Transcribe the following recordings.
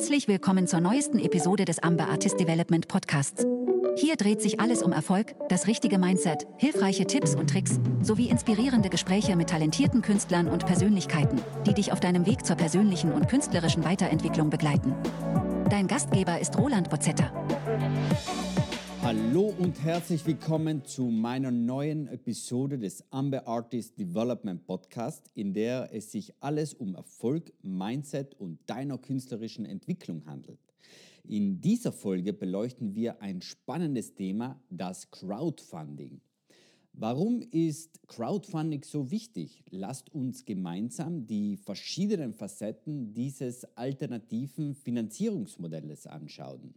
Herzlich willkommen zur neuesten Episode des Amber Artist Development Podcasts. Hier dreht sich alles um Erfolg, das richtige Mindset, hilfreiche Tipps und Tricks sowie inspirierende Gespräche mit talentierten Künstlern und Persönlichkeiten, die dich auf deinem Weg zur persönlichen und künstlerischen Weiterentwicklung begleiten. Dein Gastgeber ist Roland Bozzetta. Hallo und herzlich willkommen zu meiner neuen Episode des Amber Artist Development Podcast, in der es sich alles um Erfolg, Mindset und deiner künstlerischen Entwicklung handelt. In dieser Folge beleuchten wir ein spannendes Thema, das Crowdfunding. Warum ist Crowdfunding so wichtig? Lasst uns gemeinsam die verschiedenen Facetten dieses alternativen Finanzierungsmodells anschauen.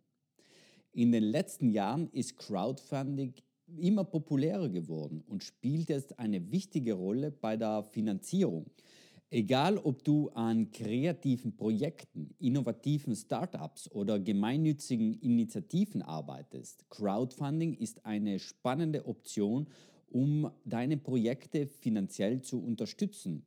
In den letzten Jahren ist Crowdfunding immer populärer geworden und spielt jetzt eine wichtige Rolle bei der Finanzierung. Egal, ob du an kreativen Projekten, innovativen Startups oder gemeinnützigen Initiativen arbeitest, Crowdfunding ist eine spannende Option, um deine Projekte finanziell zu unterstützen.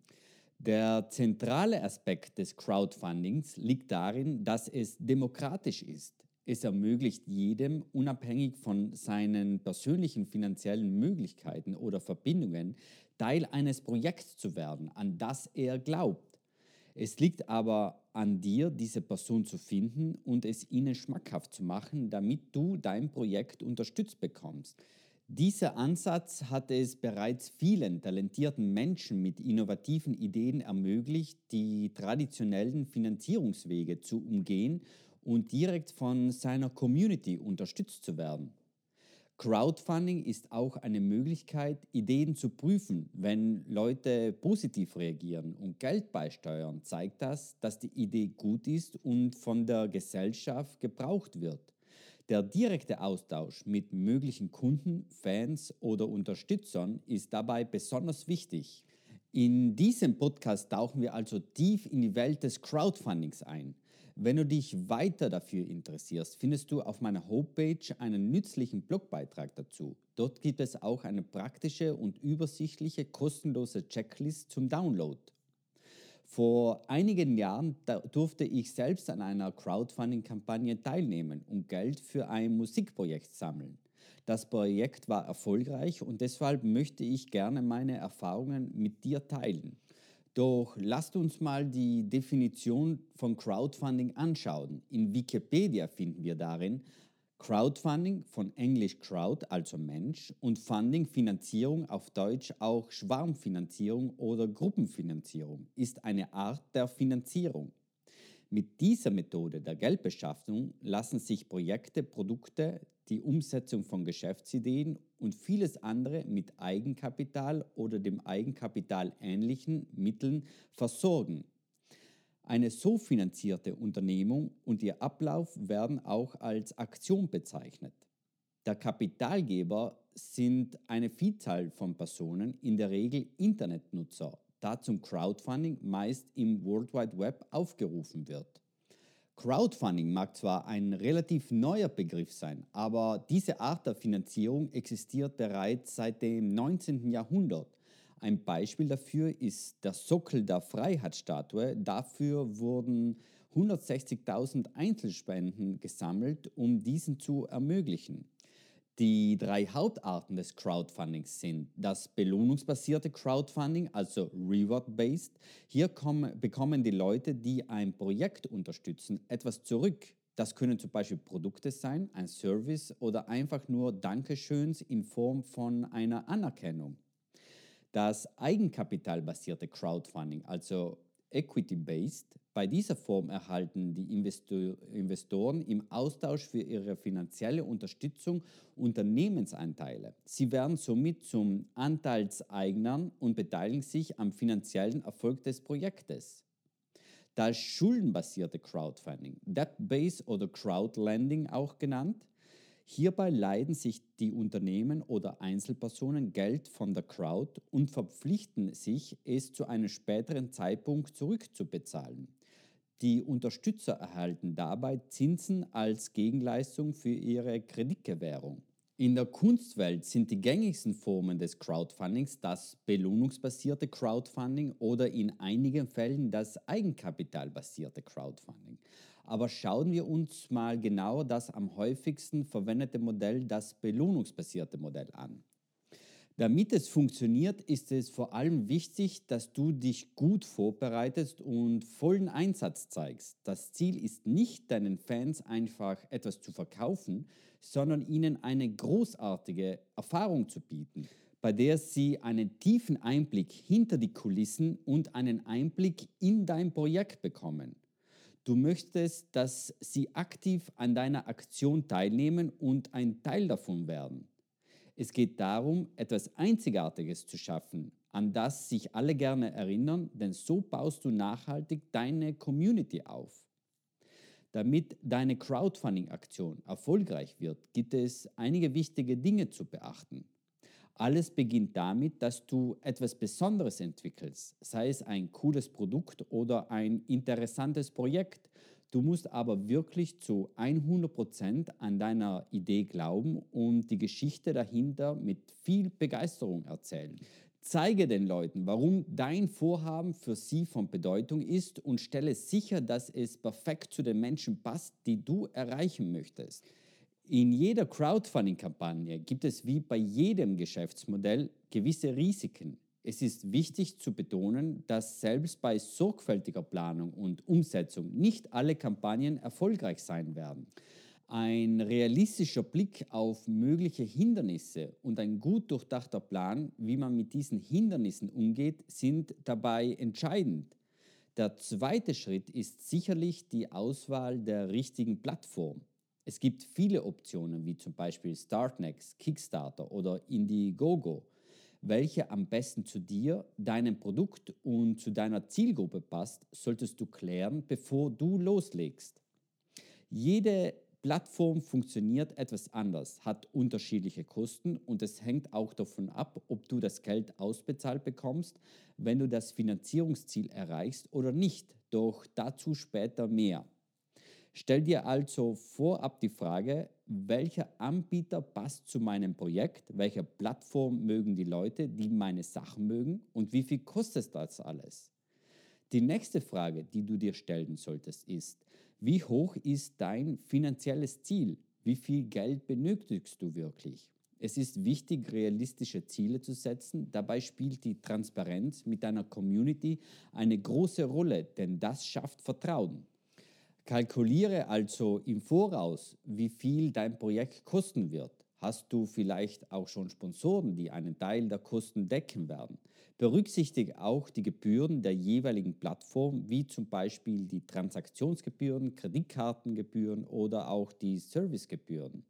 Der zentrale Aspekt des Crowdfundings liegt darin, dass es demokratisch ist. Es ermöglicht jedem, unabhängig von seinen persönlichen finanziellen Möglichkeiten oder Verbindungen, Teil eines Projekts zu werden, an das er glaubt. Es liegt aber an dir, diese Person zu finden und es ihnen schmackhaft zu machen, damit du dein Projekt unterstützt bekommst. Dieser Ansatz hat es bereits vielen talentierten Menschen mit innovativen Ideen ermöglicht, die traditionellen Finanzierungswege zu umgehen und direkt von seiner Community unterstützt zu werden. Crowdfunding ist auch eine Möglichkeit, Ideen zu prüfen. Wenn Leute positiv reagieren und Geld beisteuern, zeigt das, dass die Idee gut ist und von der Gesellschaft gebraucht wird. Der direkte Austausch mit möglichen Kunden, Fans oder Unterstützern ist dabei besonders wichtig. In diesem Podcast tauchen wir also tief in die Welt des Crowdfundings ein. Wenn du dich weiter dafür interessierst, findest du auf meiner Homepage einen nützlichen Blogbeitrag dazu. Dort gibt es auch eine praktische und übersichtliche kostenlose Checklist zum Download. Vor einigen Jahren durfte ich selbst an einer Crowdfunding-Kampagne teilnehmen und Geld für ein Musikprojekt sammeln. Das Projekt war erfolgreich und deshalb möchte ich gerne meine Erfahrungen mit dir teilen. Doch lasst uns mal die Definition von Crowdfunding anschauen. In Wikipedia finden wir darin Crowdfunding von Englisch Crowd, also Mensch, und Funding, Finanzierung auf Deutsch auch Schwarmfinanzierung oder Gruppenfinanzierung, ist eine Art der Finanzierung. Mit dieser Methode der Geldbeschaffung lassen sich Projekte, Produkte, die Umsetzung von Geschäftsideen und vieles andere mit Eigenkapital oder dem Eigenkapital ähnlichen Mitteln versorgen. Eine so finanzierte Unternehmung und ihr Ablauf werden auch als Aktion bezeichnet. Der Kapitalgeber sind eine Vielzahl von Personen, in der Regel Internetnutzer, da zum Crowdfunding meist im World Wide Web aufgerufen wird. Crowdfunding mag zwar ein relativ neuer Begriff sein, aber diese Art der Finanzierung existiert bereits seit dem 19. Jahrhundert. Ein Beispiel dafür ist der Sockel der Freiheitsstatue. Dafür wurden 160.000 Einzelspenden gesammelt, um diesen zu ermöglichen. Die drei Hauptarten des Crowdfundings sind das belohnungsbasierte Crowdfunding, also Reward-Based. Hier kommen, bekommen die Leute, die ein Projekt unterstützen, etwas zurück. Das können zum Beispiel Produkte sein, ein Service oder einfach nur Dankeschöns in Form von einer Anerkennung. Das eigenkapitalbasierte Crowdfunding, also Equity-Based. Bei dieser Form erhalten die Investoren im Austausch für ihre finanzielle Unterstützung Unternehmensanteile. Sie werden somit zum Anteilseignern und beteiligen sich am finanziellen Erfolg des Projektes. Das schuldenbasierte Crowdfunding, Debt-Based oder Crowdlending auch genannt, Hierbei leihen sich die Unternehmen oder Einzelpersonen Geld von der Crowd und verpflichten sich, es zu einem späteren Zeitpunkt zurückzubezahlen. Die Unterstützer erhalten dabei Zinsen als Gegenleistung für ihre Kreditgewährung. In der Kunstwelt sind die gängigsten Formen des Crowdfundings das belohnungsbasierte Crowdfunding oder in einigen Fällen das eigenkapitalbasierte Crowdfunding. Aber schauen wir uns mal genauer das am häufigsten verwendete Modell, das belohnungsbasierte Modell an. Damit es funktioniert, ist es vor allem wichtig, dass du dich gut vorbereitest und vollen Einsatz zeigst. Das Ziel ist nicht, deinen Fans einfach etwas zu verkaufen, sondern ihnen eine großartige Erfahrung zu bieten, bei der sie einen tiefen Einblick hinter die Kulissen und einen Einblick in dein Projekt bekommen. Du möchtest, dass sie aktiv an deiner Aktion teilnehmen und ein Teil davon werden. Es geht darum, etwas Einzigartiges zu schaffen, an das sich alle gerne erinnern, denn so baust du nachhaltig deine Community auf. Damit deine Crowdfunding-Aktion erfolgreich wird, gibt es einige wichtige Dinge zu beachten. Alles beginnt damit, dass du etwas Besonderes entwickelst, sei es ein cooles Produkt oder ein interessantes Projekt, Du musst aber wirklich zu 100% an deiner Idee glauben und die Geschichte dahinter mit viel Begeisterung erzählen. Zeige den Leuten, warum dein Vorhaben für sie von Bedeutung ist und stelle sicher, dass es perfekt zu den Menschen passt, die du erreichen möchtest. In jeder Crowdfunding-Kampagne gibt es wie bei jedem Geschäftsmodell gewisse Risiken. Es ist wichtig zu betonen, dass selbst bei sorgfältiger Planung und Umsetzung nicht alle Kampagnen erfolgreich sein werden. Ein realistischer Blick auf mögliche Hindernisse und ein gut durchdachter Plan, wie man mit diesen Hindernissen umgeht, sind dabei entscheidend. Der zweite Schritt ist sicherlich die Auswahl der richtigen Plattform. Es gibt viele Optionen wie zum Beispiel Startnext, Kickstarter oder Indiegogo welche am besten zu dir, deinem Produkt und zu deiner Zielgruppe passt, solltest du klären, bevor du loslegst. Jede Plattform funktioniert etwas anders, hat unterschiedliche Kosten und es hängt auch davon ab, ob du das Geld ausbezahlt bekommst, wenn du das Finanzierungsziel erreichst oder nicht. Doch dazu später mehr. Stell dir also vorab die Frage, welcher Anbieter passt zu meinem Projekt, welche Plattform mögen die Leute, die meine Sachen mögen und wie viel kostet das alles? Die nächste Frage, die du dir stellen solltest, ist, wie hoch ist dein finanzielles Ziel? Wie viel Geld benötigst du wirklich? Es ist wichtig, realistische Ziele zu setzen. Dabei spielt die Transparenz mit deiner Community eine große Rolle, denn das schafft Vertrauen. Kalkuliere also im Voraus, wie viel dein Projekt kosten wird. Hast du vielleicht auch schon Sponsoren, die einen Teil der Kosten decken werden? Berücksichtige auch die Gebühren der jeweiligen Plattform, wie zum Beispiel die Transaktionsgebühren, Kreditkartengebühren oder auch die Servicegebühren.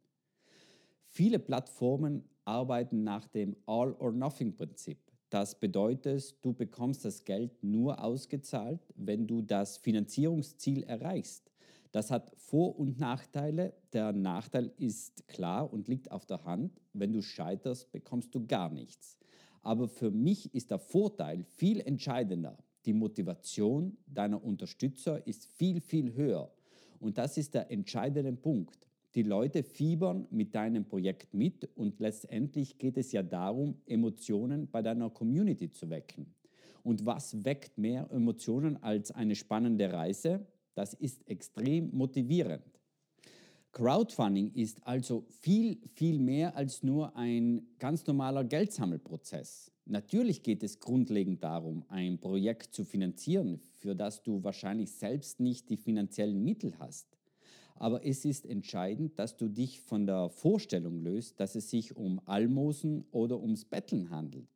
Viele Plattformen arbeiten nach dem All-or-Nothing-Prinzip. Das bedeutet, du bekommst das Geld nur ausgezahlt, wenn du das Finanzierungsziel erreichst. Das hat Vor- und Nachteile. Der Nachteil ist klar und liegt auf der Hand. Wenn du scheiterst, bekommst du gar nichts. Aber für mich ist der Vorteil viel entscheidender. Die Motivation deiner Unterstützer ist viel, viel höher. Und das ist der entscheidende Punkt. Die Leute fiebern mit deinem Projekt mit und letztendlich geht es ja darum, Emotionen bei deiner Community zu wecken. Und was weckt mehr Emotionen als eine spannende Reise? Das ist extrem motivierend. Crowdfunding ist also viel, viel mehr als nur ein ganz normaler Geldsammelprozess. Natürlich geht es grundlegend darum, ein Projekt zu finanzieren, für das du wahrscheinlich selbst nicht die finanziellen Mittel hast. Aber es ist entscheidend, dass du dich von der Vorstellung löst, dass es sich um Almosen oder ums Betteln handelt.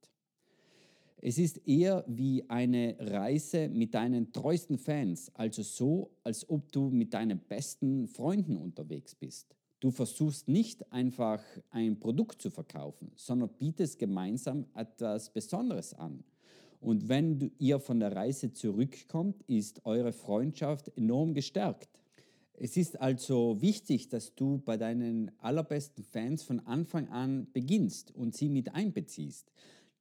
Es ist eher wie eine Reise mit deinen treuesten Fans, also so, als ob du mit deinen besten Freunden unterwegs bist. Du versuchst nicht einfach ein Produkt zu verkaufen, sondern bietest gemeinsam etwas Besonderes an. Und wenn ihr von der Reise zurückkommt, ist eure Freundschaft enorm gestärkt. Es ist also wichtig, dass du bei deinen allerbesten Fans von Anfang an beginnst und sie mit einbeziehst.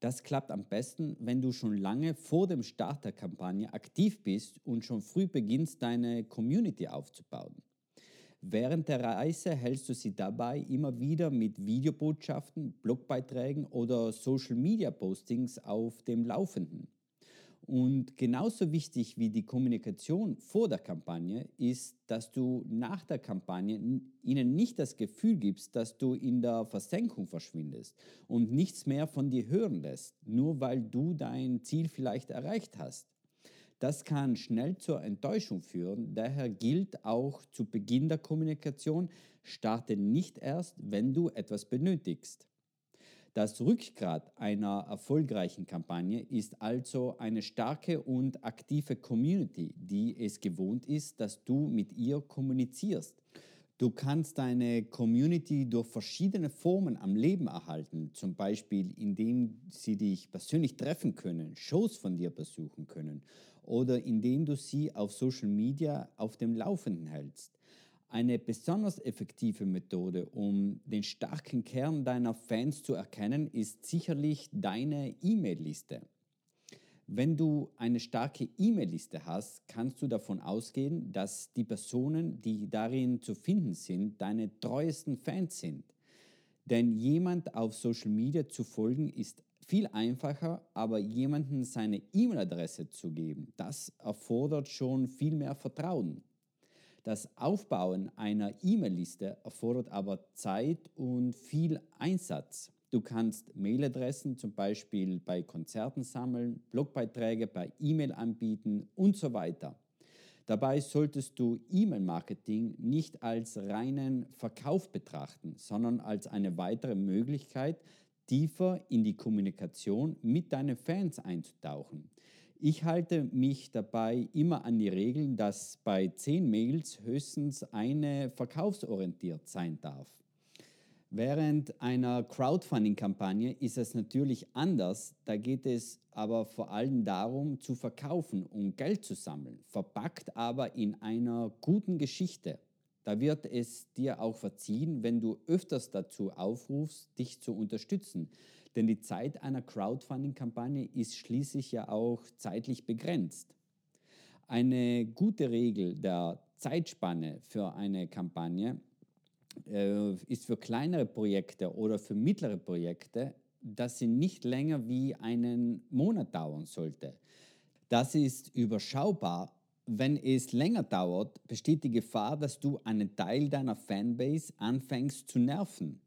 Das klappt am besten, wenn du schon lange vor dem Start der Kampagne aktiv bist und schon früh beginnst, deine Community aufzubauen. Während der Reise hältst du sie dabei immer wieder mit Videobotschaften, Blogbeiträgen oder Social-Media-Postings auf dem Laufenden. Und genauso wichtig wie die Kommunikation vor der Kampagne ist, dass du nach der Kampagne ihnen nicht das Gefühl gibst, dass du in der Versenkung verschwindest und nichts mehr von dir hören lässt, nur weil du dein Ziel vielleicht erreicht hast. Das kann schnell zur Enttäuschung führen, daher gilt auch zu Beginn der Kommunikation, starte nicht erst, wenn du etwas benötigst. Das Rückgrat einer erfolgreichen Kampagne ist also eine starke und aktive Community, die es gewohnt ist, dass du mit ihr kommunizierst. Du kannst deine Community durch verschiedene Formen am Leben erhalten, zum Beispiel indem sie dich persönlich treffen können, Shows von dir besuchen können oder indem du sie auf Social Media auf dem Laufenden hältst. Eine besonders effektive Methode, um den starken Kern deiner Fans zu erkennen, ist sicherlich deine E-Mail-Liste. Wenn du eine starke E-Mail-Liste hast, kannst du davon ausgehen, dass die Personen, die darin zu finden sind, deine treuesten Fans sind. Denn jemand auf Social Media zu folgen ist viel einfacher, aber jemandem seine E-Mail-Adresse zu geben, das erfordert schon viel mehr Vertrauen. Das Aufbauen einer E-Mail-Liste erfordert aber Zeit und viel Einsatz. Du kannst Mailadressen zum Beispiel bei Konzerten sammeln, Blogbeiträge bei E-Mail anbieten und so weiter. Dabei solltest du E-Mail-Marketing nicht als reinen Verkauf betrachten, sondern als eine weitere Möglichkeit, tiefer in die Kommunikation mit deinen Fans einzutauchen. Ich halte mich dabei immer an die Regeln, dass bei zehn Mails höchstens eine verkaufsorientiert sein darf. Während einer Crowdfunding-Kampagne ist es natürlich anders. Da geht es aber vor allem darum, zu verkaufen und Geld zu sammeln, verpackt aber in einer guten Geschichte. Da wird es dir auch verziehen, wenn du öfters dazu aufrufst, dich zu unterstützen. Denn die Zeit einer Crowdfunding-Kampagne ist schließlich ja auch zeitlich begrenzt. Eine gute Regel der Zeitspanne für eine Kampagne äh, ist für kleinere Projekte oder für mittlere Projekte, dass sie nicht länger wie einen Monat dauern sollte. Das ist überschaubar. Wenn es länger dauert, besteht die Gefahr, dass du einen Teil deiner Fanbase anfängst zu nerven.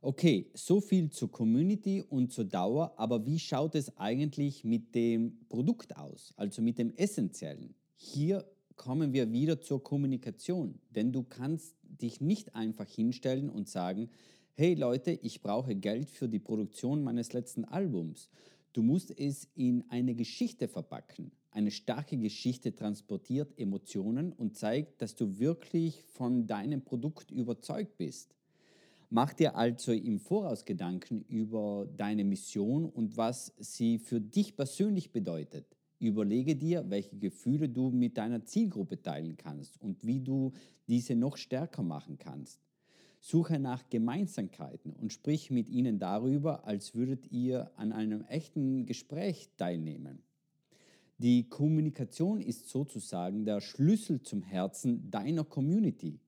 Okay, so viel zur Community und zur Dauer, aber wie schaut es eigentlich mit dem Produkt aus, also mit dem Essentiellen? Hier kommen wir wieder zur Kommunikation, denn du kannst dich nicht einfach hinstellen und sagen, hey Leute, ich brauche Geld für die Produktion meines letzten Albums. Du musst es in eine Geschichte verpacken. Eine starke Geschichte transportiert Emotionen und zeigt, dass du wirklich von deinem Produkt überzeugt bist. Mach dir also im Voraus Gedanken über deine Mission und was sie für dich persönlich bedeutet. Überlege dir, welche Gefühle du mit deiner Zielgruppe teilen kannst und wie du diese noch stärker machen kannst. Suche nach Gemeinsamkeiten und sprich mit ihnen darüber, als würdet ihr an einem echten Gespräch teilnehmen. Die Kommunikation ist sozusagen der Schlüssel zum Herzen deiner Community.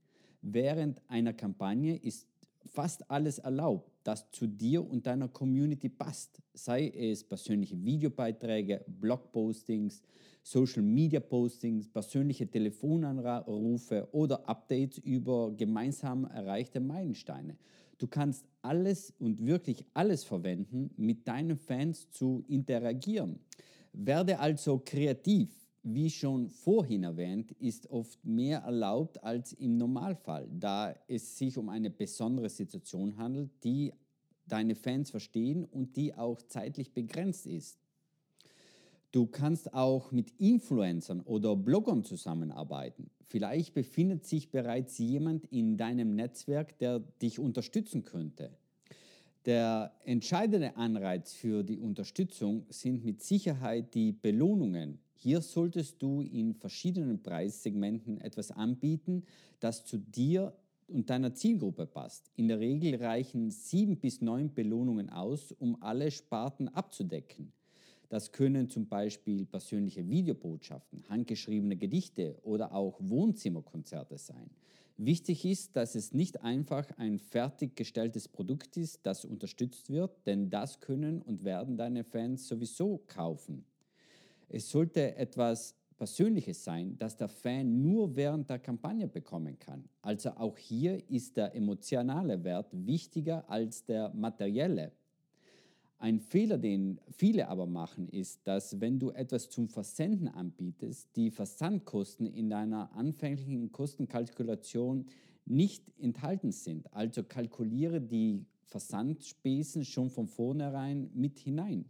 Während einer Kampagne ist fast alles erlaubt, das zu dir und deiner Community passt. Sei es persönliche Videobeiträge, Blogpostings, Social Media Postings, persönliche Telefonanrufe oder Updates über gemeinsam erreichte Meilensteine. Du kannst alles und wirklich alles verwenden, mit deinen Fans zu interagieren. Werde also kreativ wie schon vorhin erwähnt, ist oft mehr erlaubt als im Normalfall, da es sich um eine besondere Situation handelt, die deine Fans verstehen und die auch zeitlich begrenzt ist. Du kannst auch mit Influencern oder Bloggern zusammenarbeiten. Vielleicht befindet sich bereits jemand in deinem Netzwerk, der dich unterstützen könnte. Der entscheidende Anreiz für die Unterstützung sind mit Sicherheit die Belohnungen, hier solltest du in verschiedenen Preissegmenten etwas anbieten, das zu dir und deiner Zielgruppe passt. In der Regel reichen sieben bis neun Belohnungen aus, um alle Sparten abzudecken. Das können zum Beispiel persönliche Videobotschaften, handgeschriebene Gedichte oder auch Wohnzimmerkonzerte sein. Wichtig ist, dass es nicht einfach ein fertiggestelltes Produkt ist, das unterstützt wird, denn das können und werden deine Fans sowieso kaufen. Es sollte etwas Persönliches sein, das der Fan nur während der Kampagne bekommen kann. Also auch hier ist der emotionale Wert wichtiger als der materielle. Ein Fehler, den viele aber machen, ist, dass wenn du etwas zum Versenden anbietest, die Versandkosten in deiner anfänglichen Kostenkalkulation nicht enthalten sind. Also kalkuliere die Versandspesen schon von vornherein mit hinein.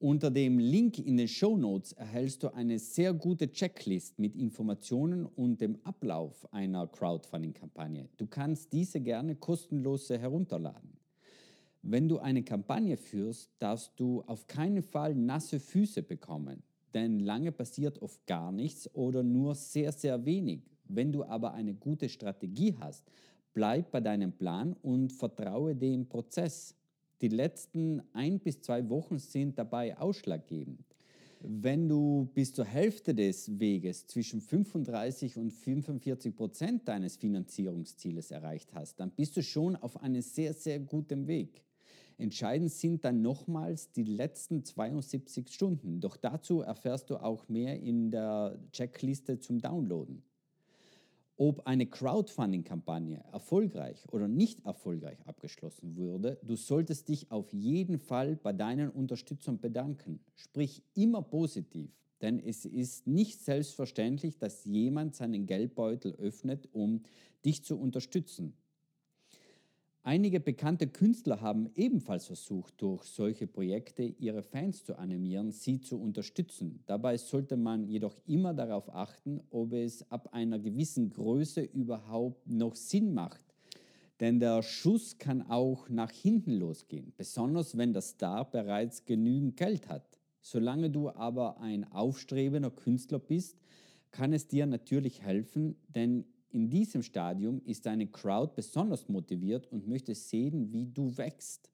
Unter dem Link in den Show Notes erhältst du eine sehr gute Checklist mit Informationen und dem Ablauf einer Crowdfunding-Kampagne. Du kannst diese gerne kostenlos herunterladen. Wenn du eine Kampagne führst, darfst du auf keinen Fall nasse Füße bekommen, denn lange passiert oft gar nichts oder nur sehr, sehr wenig. Wenn du aber eine gute Strategie hast, bleib bei deinem Plan und vertraue dem Prozess. Die letzten ein bis zwei Wochen sind dabei ausschlaggebend. Wenn du bis zur Hälfte des Weges zwischen 35 und 45 Prozent deines Finanzierungszieles erreicht hast, dann bist du schon auf einem sehr, sehr guten Weg. Entscheidend sind dann nochmals die letzten 72 Stunden. Doch dazu erfährst du auch mehr in der Checkliste zum Downloaden. Ob eine Crowdfunding-Kampagne erfolgreich oder nicht erfolgreich abgeschlossen wurde, du solltest dich auf jeden Fall bei deinen Unterstützern bedanken. Sprich immer positiv, denn es ist nicht selbstverständlich, dass jemand seinen Geldbeutel öffnet, um dich zu unterstützen. Einige bekannte Künstler haben ebenfalls versucht, durch solche Projekte ihre Fans zu animieren, sie zu unterstützen. Dabei sollte man jedoch immer darauf achten, ob es ab einer gewissen Größe überhaupt noch Sinn macht. Denn der Schuss kann auch nach hinten losgehen, besonders wenn der Star bereits genügend Geld hat. Solange du aber ein aufstrebender Künstler bist, kann es dir natürlich helfen, denn in diesem Stadium ist deine Crowd besonders motiviert und möchte sehen, wie du wächst.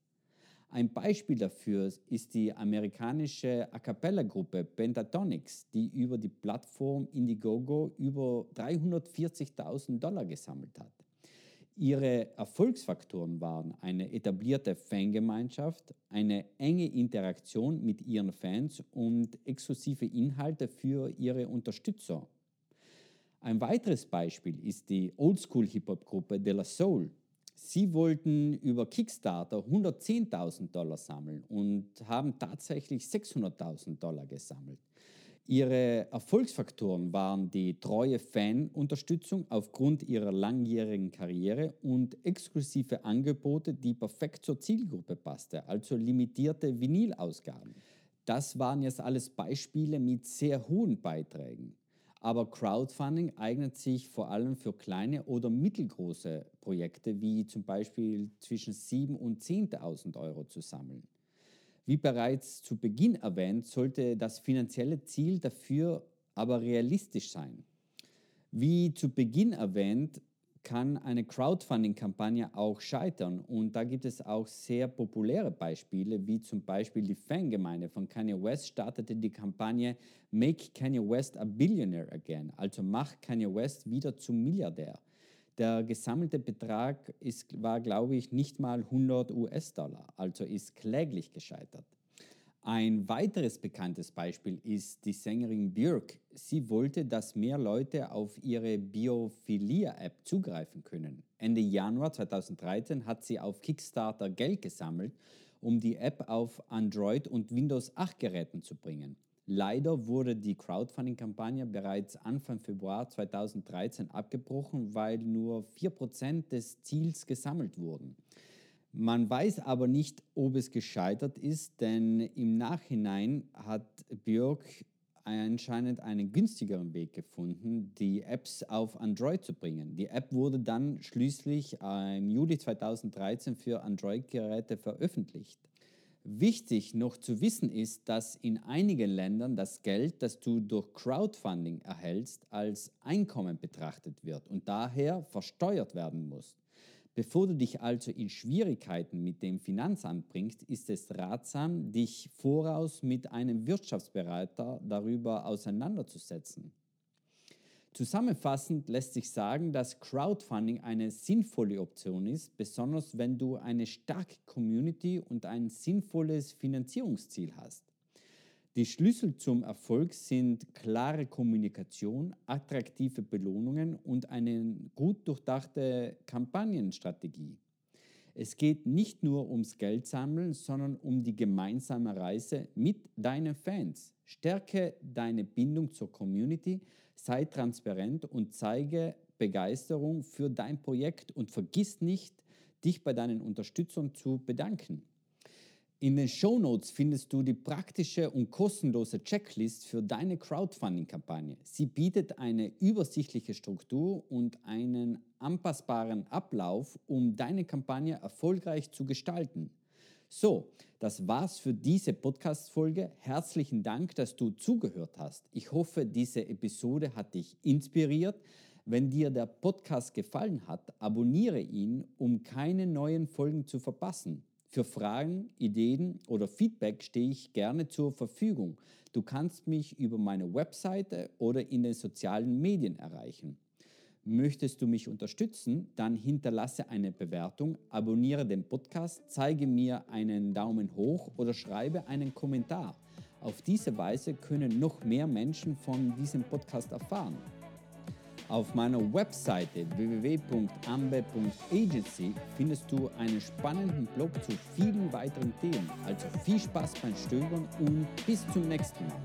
Ein Beispiel dafür ist die amerikanische A cappella-Gruppe Pentatonics, die über die Plattform Indiegogo über 340.000 Dollar gesammelt hat. Ihre Erfolgsfaktoren waren eine etablierte Fangemeinschaft, eine enge Interaktion mit ihren Fans und exklusive Inhalte für ihre Unterstützer ein weiteres Beispiel ist die Oldschool-Hip-Hop-Gruppe De La Soul. Sie wollten über Kickstarter 110.000 Dollar sammeln und haben tatsächlich 600.000 Dollar gesammelt. Ihre Erfolgsfaktoren waren die treue Fanunterstützung aufgrund ihrer langjährigen Karriere und exklusive Angebote, die perfekt zur Zielgruppe passte, also limitierte Vinylausgaben. Das waren jetzt alles Beispiele mit sehr hohen Beiträgen. Aber Crowdfunding eignet sich vor allem für kleine oder mittelgroße Projekte, wie zum Beispiel zwischen 7.000 und 10.000 Euro zu sammeln. Wie bereits zu Beginn erwähnt, sollte das finanzielle Ziel dafür aber realistisch sein. Wie zu Beginn erwähnt, kann eine Crowdfunding-Kampagne auch scheitern. Und da gibt es auch sehr populäre Beispiele, wie zum Beispiel die Fangemeinde von Kanye West startete die Kampagne Make Kanye West a Billionaire Again, also mach Kanye West wieder zum Milliardär. Der gesammelte Betrag ist, war, glaube ich, nicht mal 100 US-Dollar, also ist kläglich gescheitert. Ein weiteres bekanntes Beispiel ist die Sängerin Björk. Sie wollte, dass mehr Leute auf ihre Biophilia-App zugreifen können. Ende Januar 2013 hat sie auf Kickstarter Geld gesammelt, um die App auf Android und Windows 8 Geräten zu bringen. Leider wurde die Crowdfunding-Kampagne bereits Anfang Februar 2013 abgebrochen, weil nur 4% des Ziels gesammelt wurden. Man weiß aber nicht, ob es gescheitert ist, denn im Nachhinein hat Björk anscheinend einen günstigeren Weg gefunden, die Apps auf Android zu bringen. Die App wurde dann schließlich im Juli 2013 für Android-Geräte veröffentlicht. Wichtig noch zu wissen ist, dass in einigen Ländern das Geld, das du durch Crowdfunding erhältst, als Einkommen betrachtet wird und daher versteuert werden muss. Bevor du dich also in Schwierigkeiten mit dem Finanzamt bringst, ist es ratsam, dich voraus mit einem Wirtschaftsberater darüber auseinanderzusetzen. Zusammenfassend lässt sich sagen, dass Crowdfunding eine sinnvolle Option ist, besonders wenn du eine starke Community und ein sinnvolles Finanzierungsziel hast. Die Schlüssel zum Erfolg sind klare Kommunikation, attraktive Belohnungen und eine gut durchdachte Kampagnenstrategie. Es geht nicht nur ums Geld sammeln, sondern um die gemeinsame Reise mit deinen Fans. Stärke deine Bindung zur Community, sei transparent und zeige Begeisterung für dein Projekt und vergiss nicht, dich bei deinen Unterstützern zu bedanken. In den Show Notes findest du die praktische und kostenlose Checklist für deine Crowdfunding-Kampagne. Sie bietet eine übersichtliche Struktur und einen anpassbaren Ablauf, um deine Kampagne erfolgreich zu gestalten. So, das war's für diese Podcast-Folge. Herzlichen Dank, dass du zugehört hast. Ich hoffe, diese Episode hat dich inspiriert. Wenn dir der Podcast gefallen hat, abonniere ihn, um keine neuen Folgen zu verpassen. Für Fragen, Ideen oder Feedback stehe ich gerne zur Verfügung. Du kannst mich über meine Webseite oder in den sozialen Medien erreichen. Möchtest du mich unterstützen, dann hinterlasse eine Bewertung, abonniere den Podcast, zeige mir einen Daumen hoch oder schreibe einen Kommentar. Auf diese Weise können noch mehr Menschen von diesem Podcast erfahren. Auf meiner Webseite www.ambe.agency findest du einen spannenden Blog zu vielen weiteren Themen. Also viel Spaß beim Stöbern und bis zum nächsten Mal.